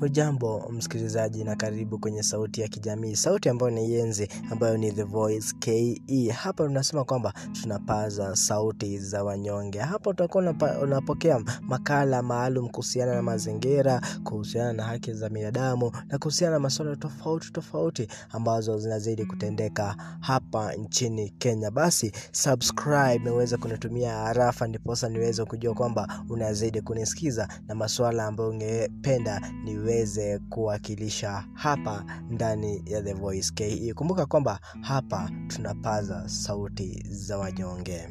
Hujambo msikilizaji na karibu kwenye sauti ya kijamii, sauti ambayo ni yenzi ambayo ni The Voice KE. Hapa tunasema kwamba tunapaza sauti za wanyonge. Hapa utakuwa unapokea makala maalum kuhusiana na mazingira, kuhusiana na haki za binadamu na kuhusiana na masuala tofauti tofauti ambazo zinazidi kutendeka hapa nchini Kenya. Basi subscribe na kunitumia harafa ndiposa niweze kujua kwamba unazidi kunisikiza na masuala ambayo ungependa niweze kuwakilisha hapa ndani ya The Voice KE. Kumbuka kwamba hapa tunapaza sauti za wanyonge.